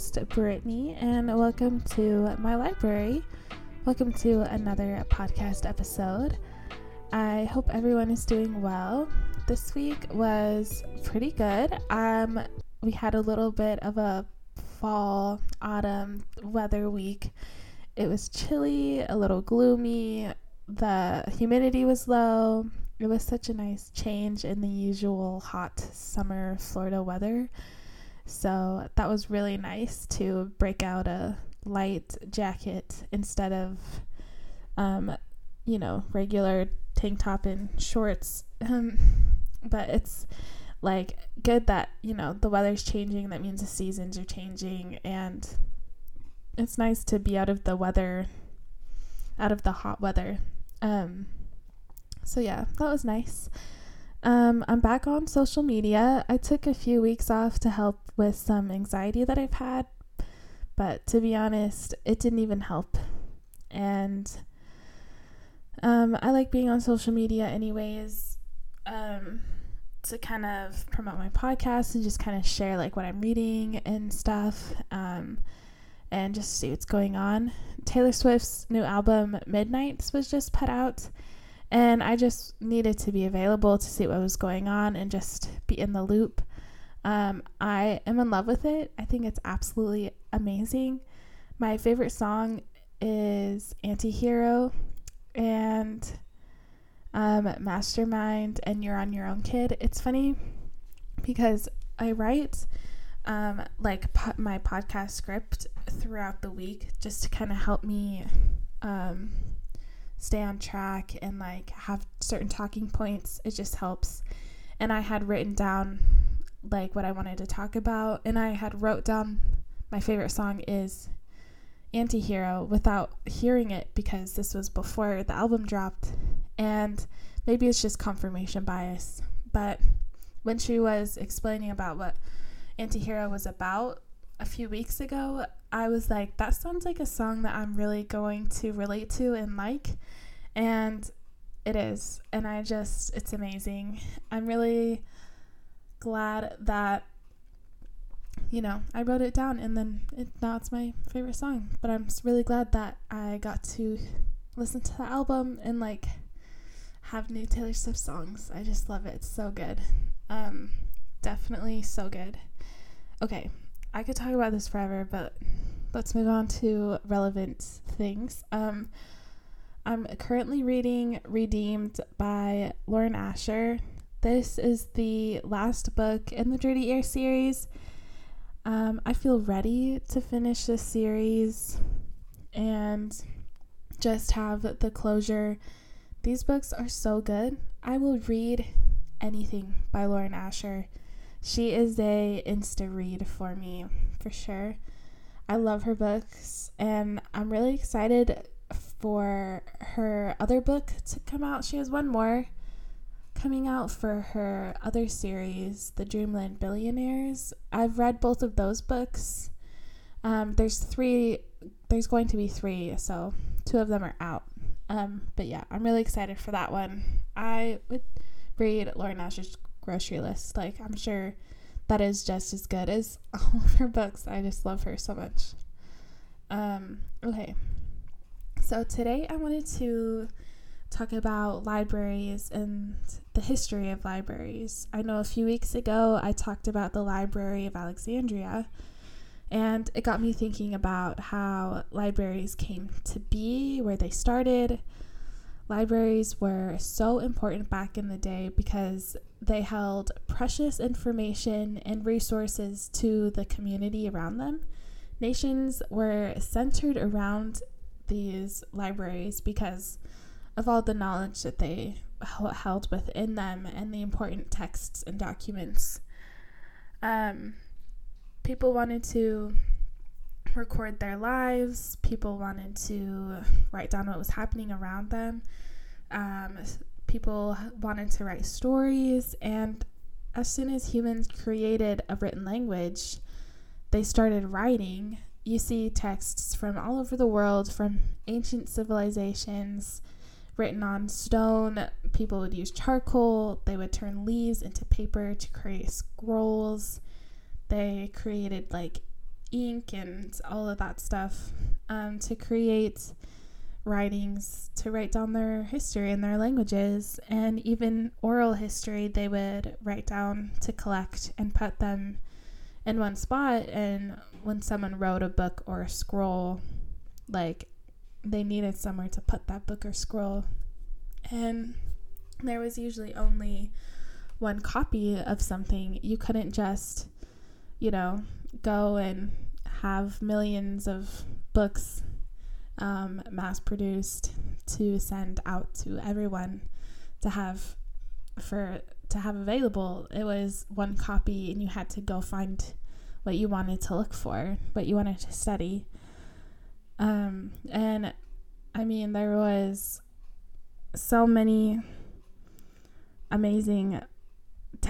host, Brittany, and welcome to my library. Welcome to another podcast episode. I hope everyone is doing well. This week was pretty good. Um, we had a little bit of a fall, autumn weather week. It was chilly, a little gloomy. The humidity was low. It was such a nice change in the usual hot summer Florida weather. So that was really nice to break out a light jacket instead of, um, you know, regular tank top and shorts. Um, but it's like good that, you know, the weather's changing. That means the seasons are changing. And it's nice to be out of the weather, out of the hot weather. Um, so yeah, that was nice. Um, I'm back on social media. I took a few weeks off to help with some anxiety that I've had, but to be honest, it didn't even help. And um, I like being on social media, anyways, um, to kind of promote my podcast and just kind of share like what I'm reading and stuff, um, and just see what's going on. Taylor Swift's new album, Midnights, was just put out and I just needed to be available to see what was going on and just be in the loop. Um, I am in love with it. I think it's absolutely amazing. My favorite song is Antihero and um, Mastermind and You're on Your Own Kid. It's funny because I write um, like po- my podcast script throughout the week just to kind of help me um, stay on track and like have certain talking points. It just helps. And I had written down like what I wanted to talk about and I had wrote down my favorite song is Antihero without hearing it because this was before the album dropped and maybe it's just confirmation bias. But when she was explaining about what Antihero was about a few weeks ago, I was like, that sounds like a song that I'm really going to relate to and like. And it is. And I just, it's amazing. I'm really glad that, you know, I wrote it down and then it, now it's my favorite song. But I'm really glad that I got to listen to the album and like have new Taylor Swift songs. I just love it. It's so good. Um, definitely so good. Okay, I could talk about this forever, but let's move on to relevant things. Um, I'm currently reading Redeemed by Lauren Asher. This is the last book in the Dirty Air series. Um, I feel ready to finish this series and just have the closure. These books are so good. I will read anything by Lauren Asher. She is a insta read for me for sure. I love her books and I'm really excited for her other book to come out. She has one more coming out for her other series, The Dreamland Billionaires. I've read both of those books. Um, there's three, there's going to be three, so two of them are out. Um, but yeah, I'm really excited for that one. I would read Lauren Asher's grocery list. Like, I'm sure that is just as good as all of her books. I just love her so much. Um, okay. So today I wanted to talk about libraries and the history of libraries. I know a few weeks ago I talked about the Library of Alexandria, and it got me thinking about how libraries came to be, where they started. Libraries were so important back in the day because they held precious information and resources to the community around them. Nations were centered around these libraries because of all the knowledge that they held within them and the important texts and documents. Um, people wanted to record their lives, people wanted to write down what was happening around them. Um, people wanted to write stories, and as soon as humans created a written language, they started writing you see texts from all over the world, from ancient civilizations, written on stone. People would use charcoal, they would turn leaves into paper to create scrolls. They created like ink and all of that stuff um, to create writings to write down their history and their languages. And even oral history they would write down to collect and put them in one spot. And when someone wrote a book or a scroll like they needed somewhere to put that book or scroll. And there was usually only one copy of something. You couldn't just you know go and have millions of books um, mass produced to send out to everyone to have for to have available. It was one copy and you had to go find what you wanted to look for what you wanted to study. Um, and i mean there was so many amazing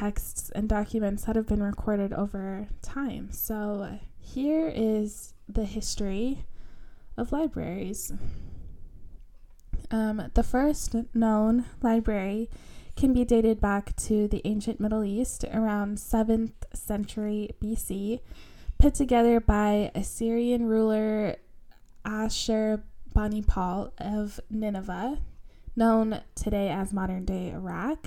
texts and documents that have been recorded over time so here is the history of libraries. Um, the first known library can be dated back to the ancient Middle East around 7th century BC, put together by Assyrian ruler Ashurbanipal of Nineveh, known today as modern day Iraq.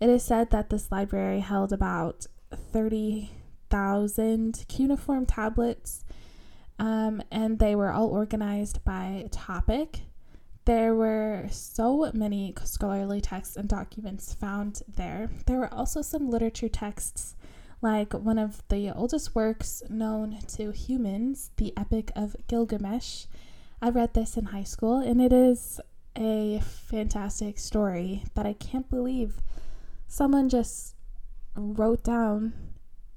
It is said that this library held about 30,000 cuneiform tablets um, and they were all organized by topic. There were so many scholarly texts and documents found there. There were also some literature texts, like one of the oldest works known to humans, the Epic of Gilgamesh. I read this in high school, and it is a fantastic story that I can't believe someone just wrote down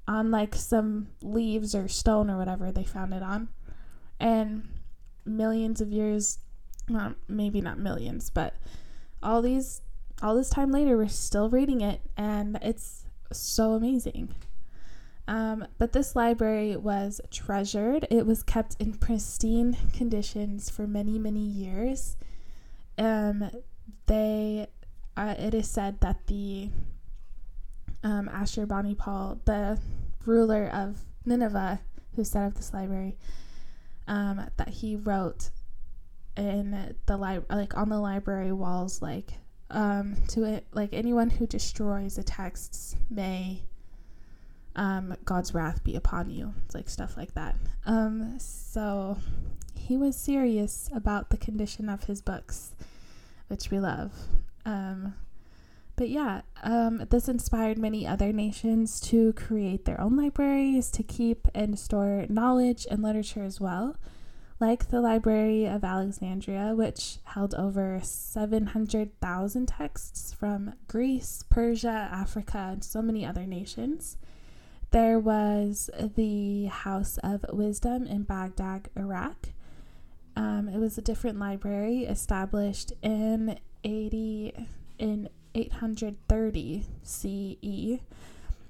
on like some leaves or stone or whatever they found it on. And millions of years, well, maybe not millions, but all these all this time later we're still reading it and it's so amazing. Um, but this library was treasured. It was kept in pristine conditions for many, many years. Um, they, uh, it is said that the um, Ashurbanipal, the ruler of Nineveh, who set up this library, um, that he wrote in the li- like on the library walls, like um, to it, like anyone who destroys the texts may um, God's wrath be upon you. It's like stuff like that. Um, so he was serious about the condition of his books, which we love. Um, but yeah, um, this inspired many other nations to create their own libraries to keep and store knowledge and literature as well, like the Library of Alexandria, which held over 700,000 texts from Greece, Persia, Africa, and so many other nations. There was the House of Wisdom in Baghdad, Iraq. Um, it was a different library established in 80 in 830 CE.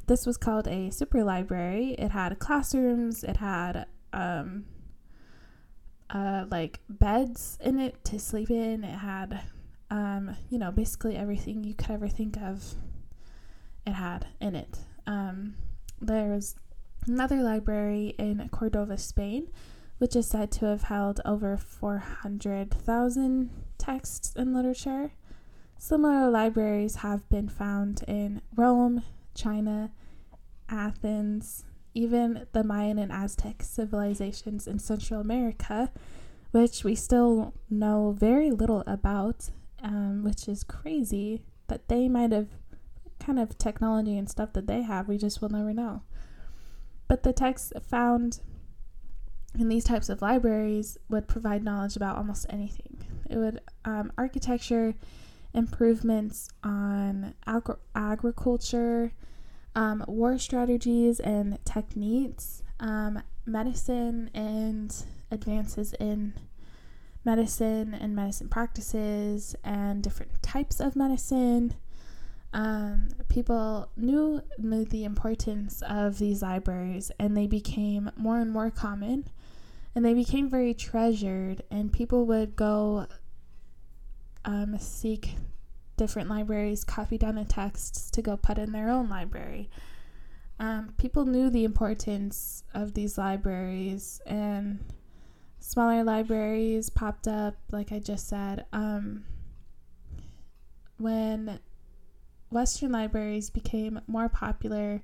This was called a super library. It had classrooms, it had um, uh, like beds in it to sleep in, it had, um, you know, basically everything you could ever think of, it had in it. Um, there's another library in Cordova, Spain, which is said to have held over 400,000 texts and literature. Similar libraries have been found in Rome, China, Athens, even the Mayan and Aztec civilizations in Central America, which we still know very little about, um, which is crazy that they might have kind of technology and stuff that they have, we just will never know. But the texts found in these types of libraries would provide knowledge about almost anything. It would um, architecture, improvements on agri- agriculture, um, war strategies and techniques, um, medicine and advances in medicine and medicine practices and different types of medicine. Um, people knew, knew the importance of these libraries and they became more and more common and they became very treasured and people would go um, seek different libraries, copy down the texts to go put in their own library. um, people knew the importance of these libraries, and smaller libraries popped up, like I just said. Um, when Western libraries became more popular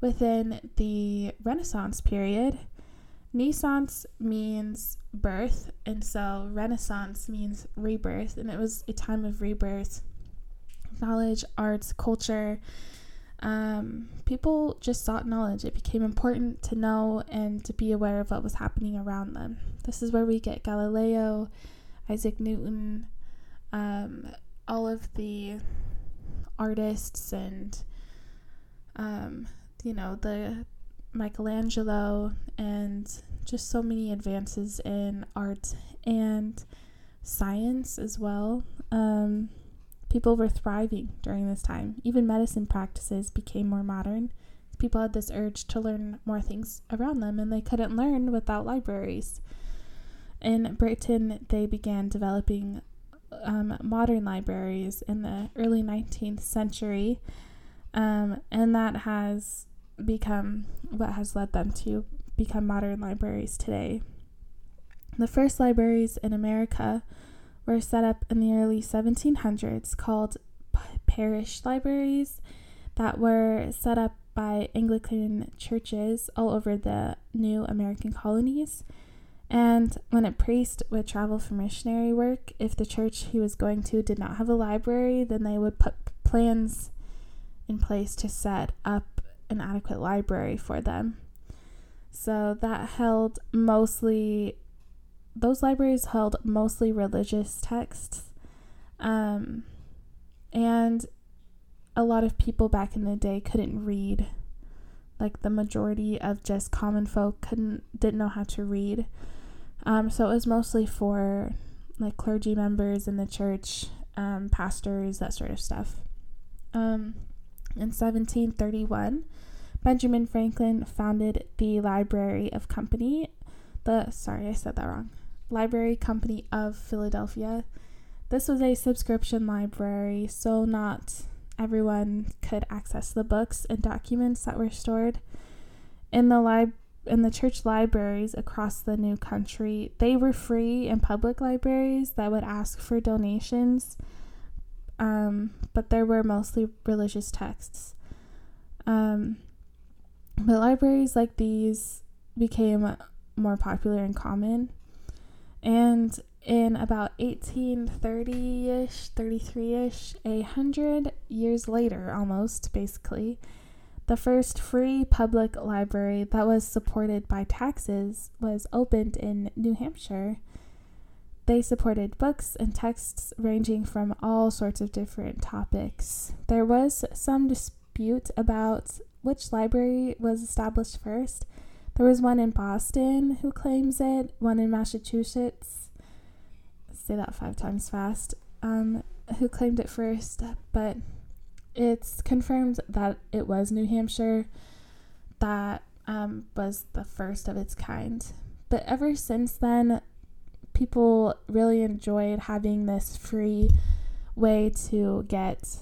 within the Renaissance period, Naissance means birth, and so Renaissance means rebirth, and it was a time of rebirth. Knowledge, arts, culture, um, people just sought knowledge. It became important to know and to be aware of what was happening around them. This is where we get Galileo, Isaac Newton, um, all of the artists and, um, you know, the Michelangelo and just so many advances in art and science as well. Um, People were thriving during this time. Even medicine practices became more modern. People had this urge to learn more things around them, and they couldn't learn without libraries. In Britain, they began developing um, modern libraries in the early 19th century, um, and that has become what has led them to become modern libraries today. The first libraries in America were set up in the early 1700s called parish libraries that were set up by Anglican churches all over the new American colonies. And when a priest would travel for missionary work, if the church he was going to did not have a library, then they would put plans in place to set up an adequate library for them. So that held mostly those libraries held mostly religious texts. Um, and a lot of people back in the day couldn't read. Like the majority of just common folk couldn't didn't know how to read. Um, so it was mostly for like clergy members in the church, um, pastors, that sort of stuff. Um, in 1731, Benjamin Franklin founded the Library of Company. The sorry, I said that wrong. Library Company of Philadelphia. This was a subscription library, so not everyone could access the books and documents that were stored in the lib- in the church libraries across the new country. They were free and public libraries that would ask for donations, um, but there were mostly religious texts. Um, but libraries like these became more popular and common. And in about 1830 ish, 33 ish, a hundred years later, almost basically, the first free public library that was supported by taxes was opened in New Hampshire. They supported books and texts ranging from all sorts of different topics. There was some dispute about which library was established first, there was one in Boston who claims it, one in Massachusetts. Say that five times fast. Um, who claimed it first, but it's confirmed that it was New Hampshire that um, was the first of its kind. But ever since then, people really enjoyed having this free way to get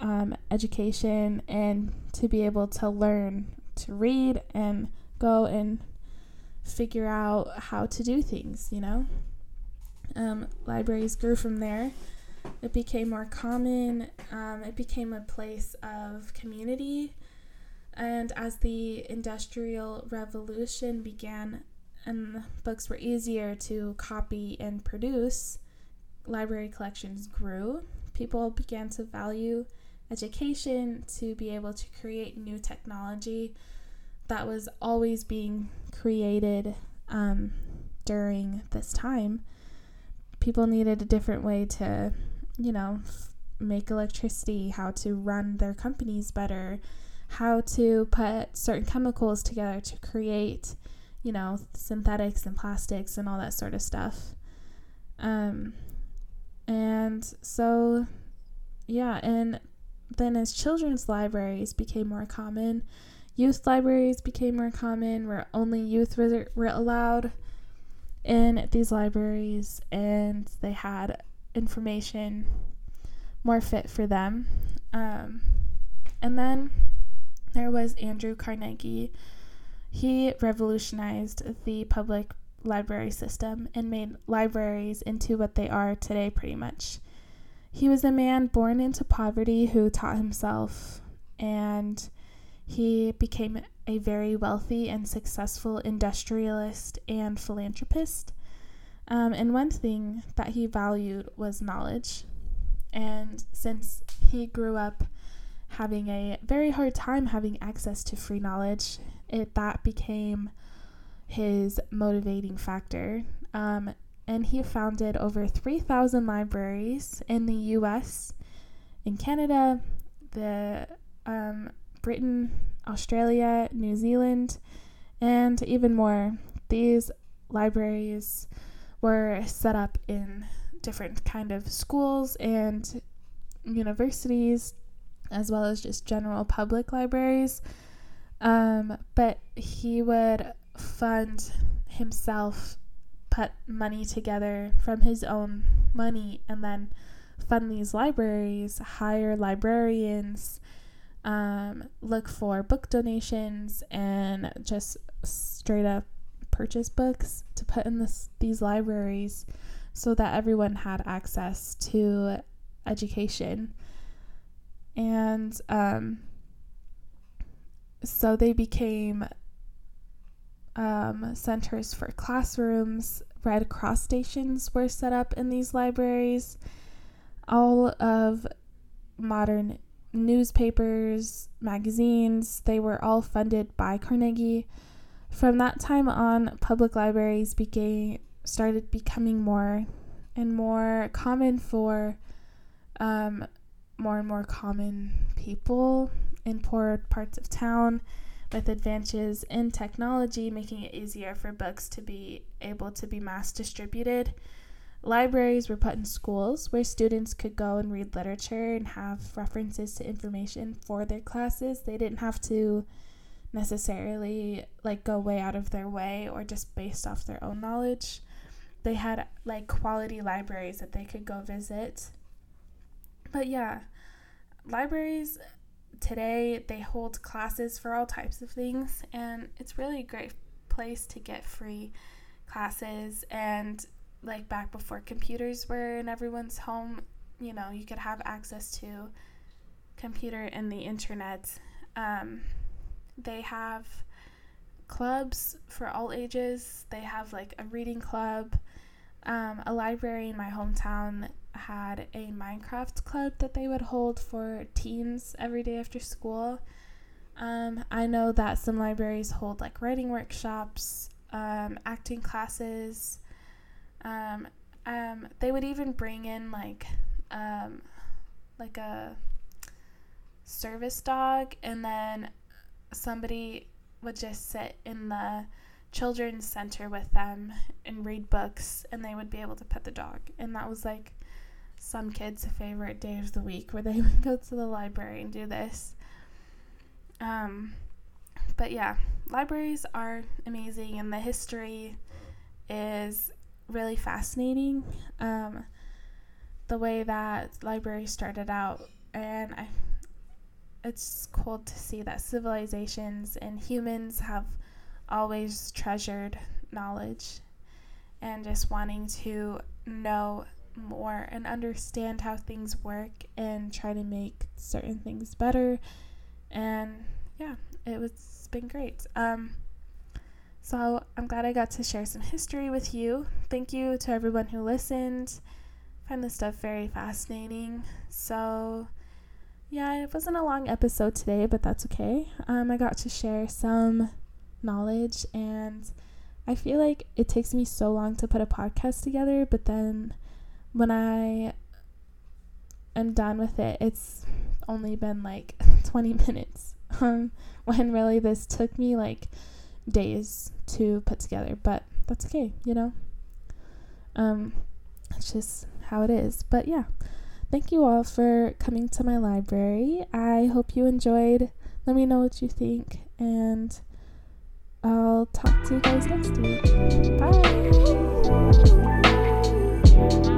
um, education and to be able to learn to read and go and figure out how to do things, you know? Um, libraries grew from there. It became more common, um, it became a place of community. And as the Industrial Revolution began and books were easier to copy and produce, library collections grew. People began to value education, to be able to create new technology that was always being created um, during this time. People needed a different way to, you know, make electricity, how to run their companies better, how to put certain chemicals together to create, you know, synthetics and plastics and all that sort of stuff. Um, and so, yeah, and then as children's libraries became more common, Youth libraries became more common, where only youth were, were allowed in these libraries and they had information more fit for them. Um, and then there was Andrew Carnegie. He revolutionized the public library system and made libraries into what they are today, pretty much. He was a man born into poverty who taught himself, and he became a very wealthy and successful industrialist and philanthropist. Um, and one thing that he valued was knowledge. And since he grew up having a very hard time having access to free knowledge, it that became his motivating factor. Um, and he founded over 3,000 libraries in the US, in Canada, the um, Britain, Australia, New Zealand, and even more. These libraries were set up in different kind of schools and universities as well as just general public libraries um, but he would fund himself, put money together from his own money, and then fund these libraries, hire librarians, um, look for book donations, and just straight up purchase books to put in this, these libraries so that everyone had access to education. And um, so they became um, centers for classrooms. Red Cross stations were set up in these libraries. All of modern newspapers, magazines, they were all funded by Carnegie. From that time on, public libraries began started becoming more and more common for um, more and more common people in poor parts of town with advances in technology making it easier for books to be able to be mass distributed. Libraries were put in schools where students could go and read literature and have references to information for their classes. They didn't have to necessarily like go way out of their way or just based off their own knowledge. They had like quality libraries that they could go visit. But yeah, libraries today they hold classes for all types of things and it's really a great place to get free classes. And like back before computers were in everyone's home you know you could have access to computer and the internet. Um, they have clubs for all ages. They have like a reading club um, a library in my hometown had a Minecraft club that they would hold for teens every day after school. Um, I know that some libraries hold like writing workshops, um, acting classes. Um, um they would even bring in like um, like a service dog, and then somebody would just sit in the children's center with them and read books, and they would be able to pet the dog. And that was like some kids' favorite day of the week where they would go to the library and do this. Um, but yeah, libraries are amazing, and the history is really fascinating. Um, the way that libraries started out, and I, it's cool to see that civilizations and humans have always treasured knowledge and just wanting to know more and understand how things work and try to make certain things better. And yeah, it was been great. Um, so I'm glad I got to share some history with you. Thank you to everyone who listened. I find this stuff very fascinating. So yeah, it wasn't a long episode today, but that's okay. Um, I got to share some knowledge and I feel like it takes me so long to put a podcast together, but then when I am done with it, it's only been like 20 minutes. Um, when really this took me like days to put together, but that's okay, you know. Um, it's just how it is. But yeah, thank you all for coming to my library. I hope you enjoyed. Let me know what you think, and I'll talk to you guys next week. Bye.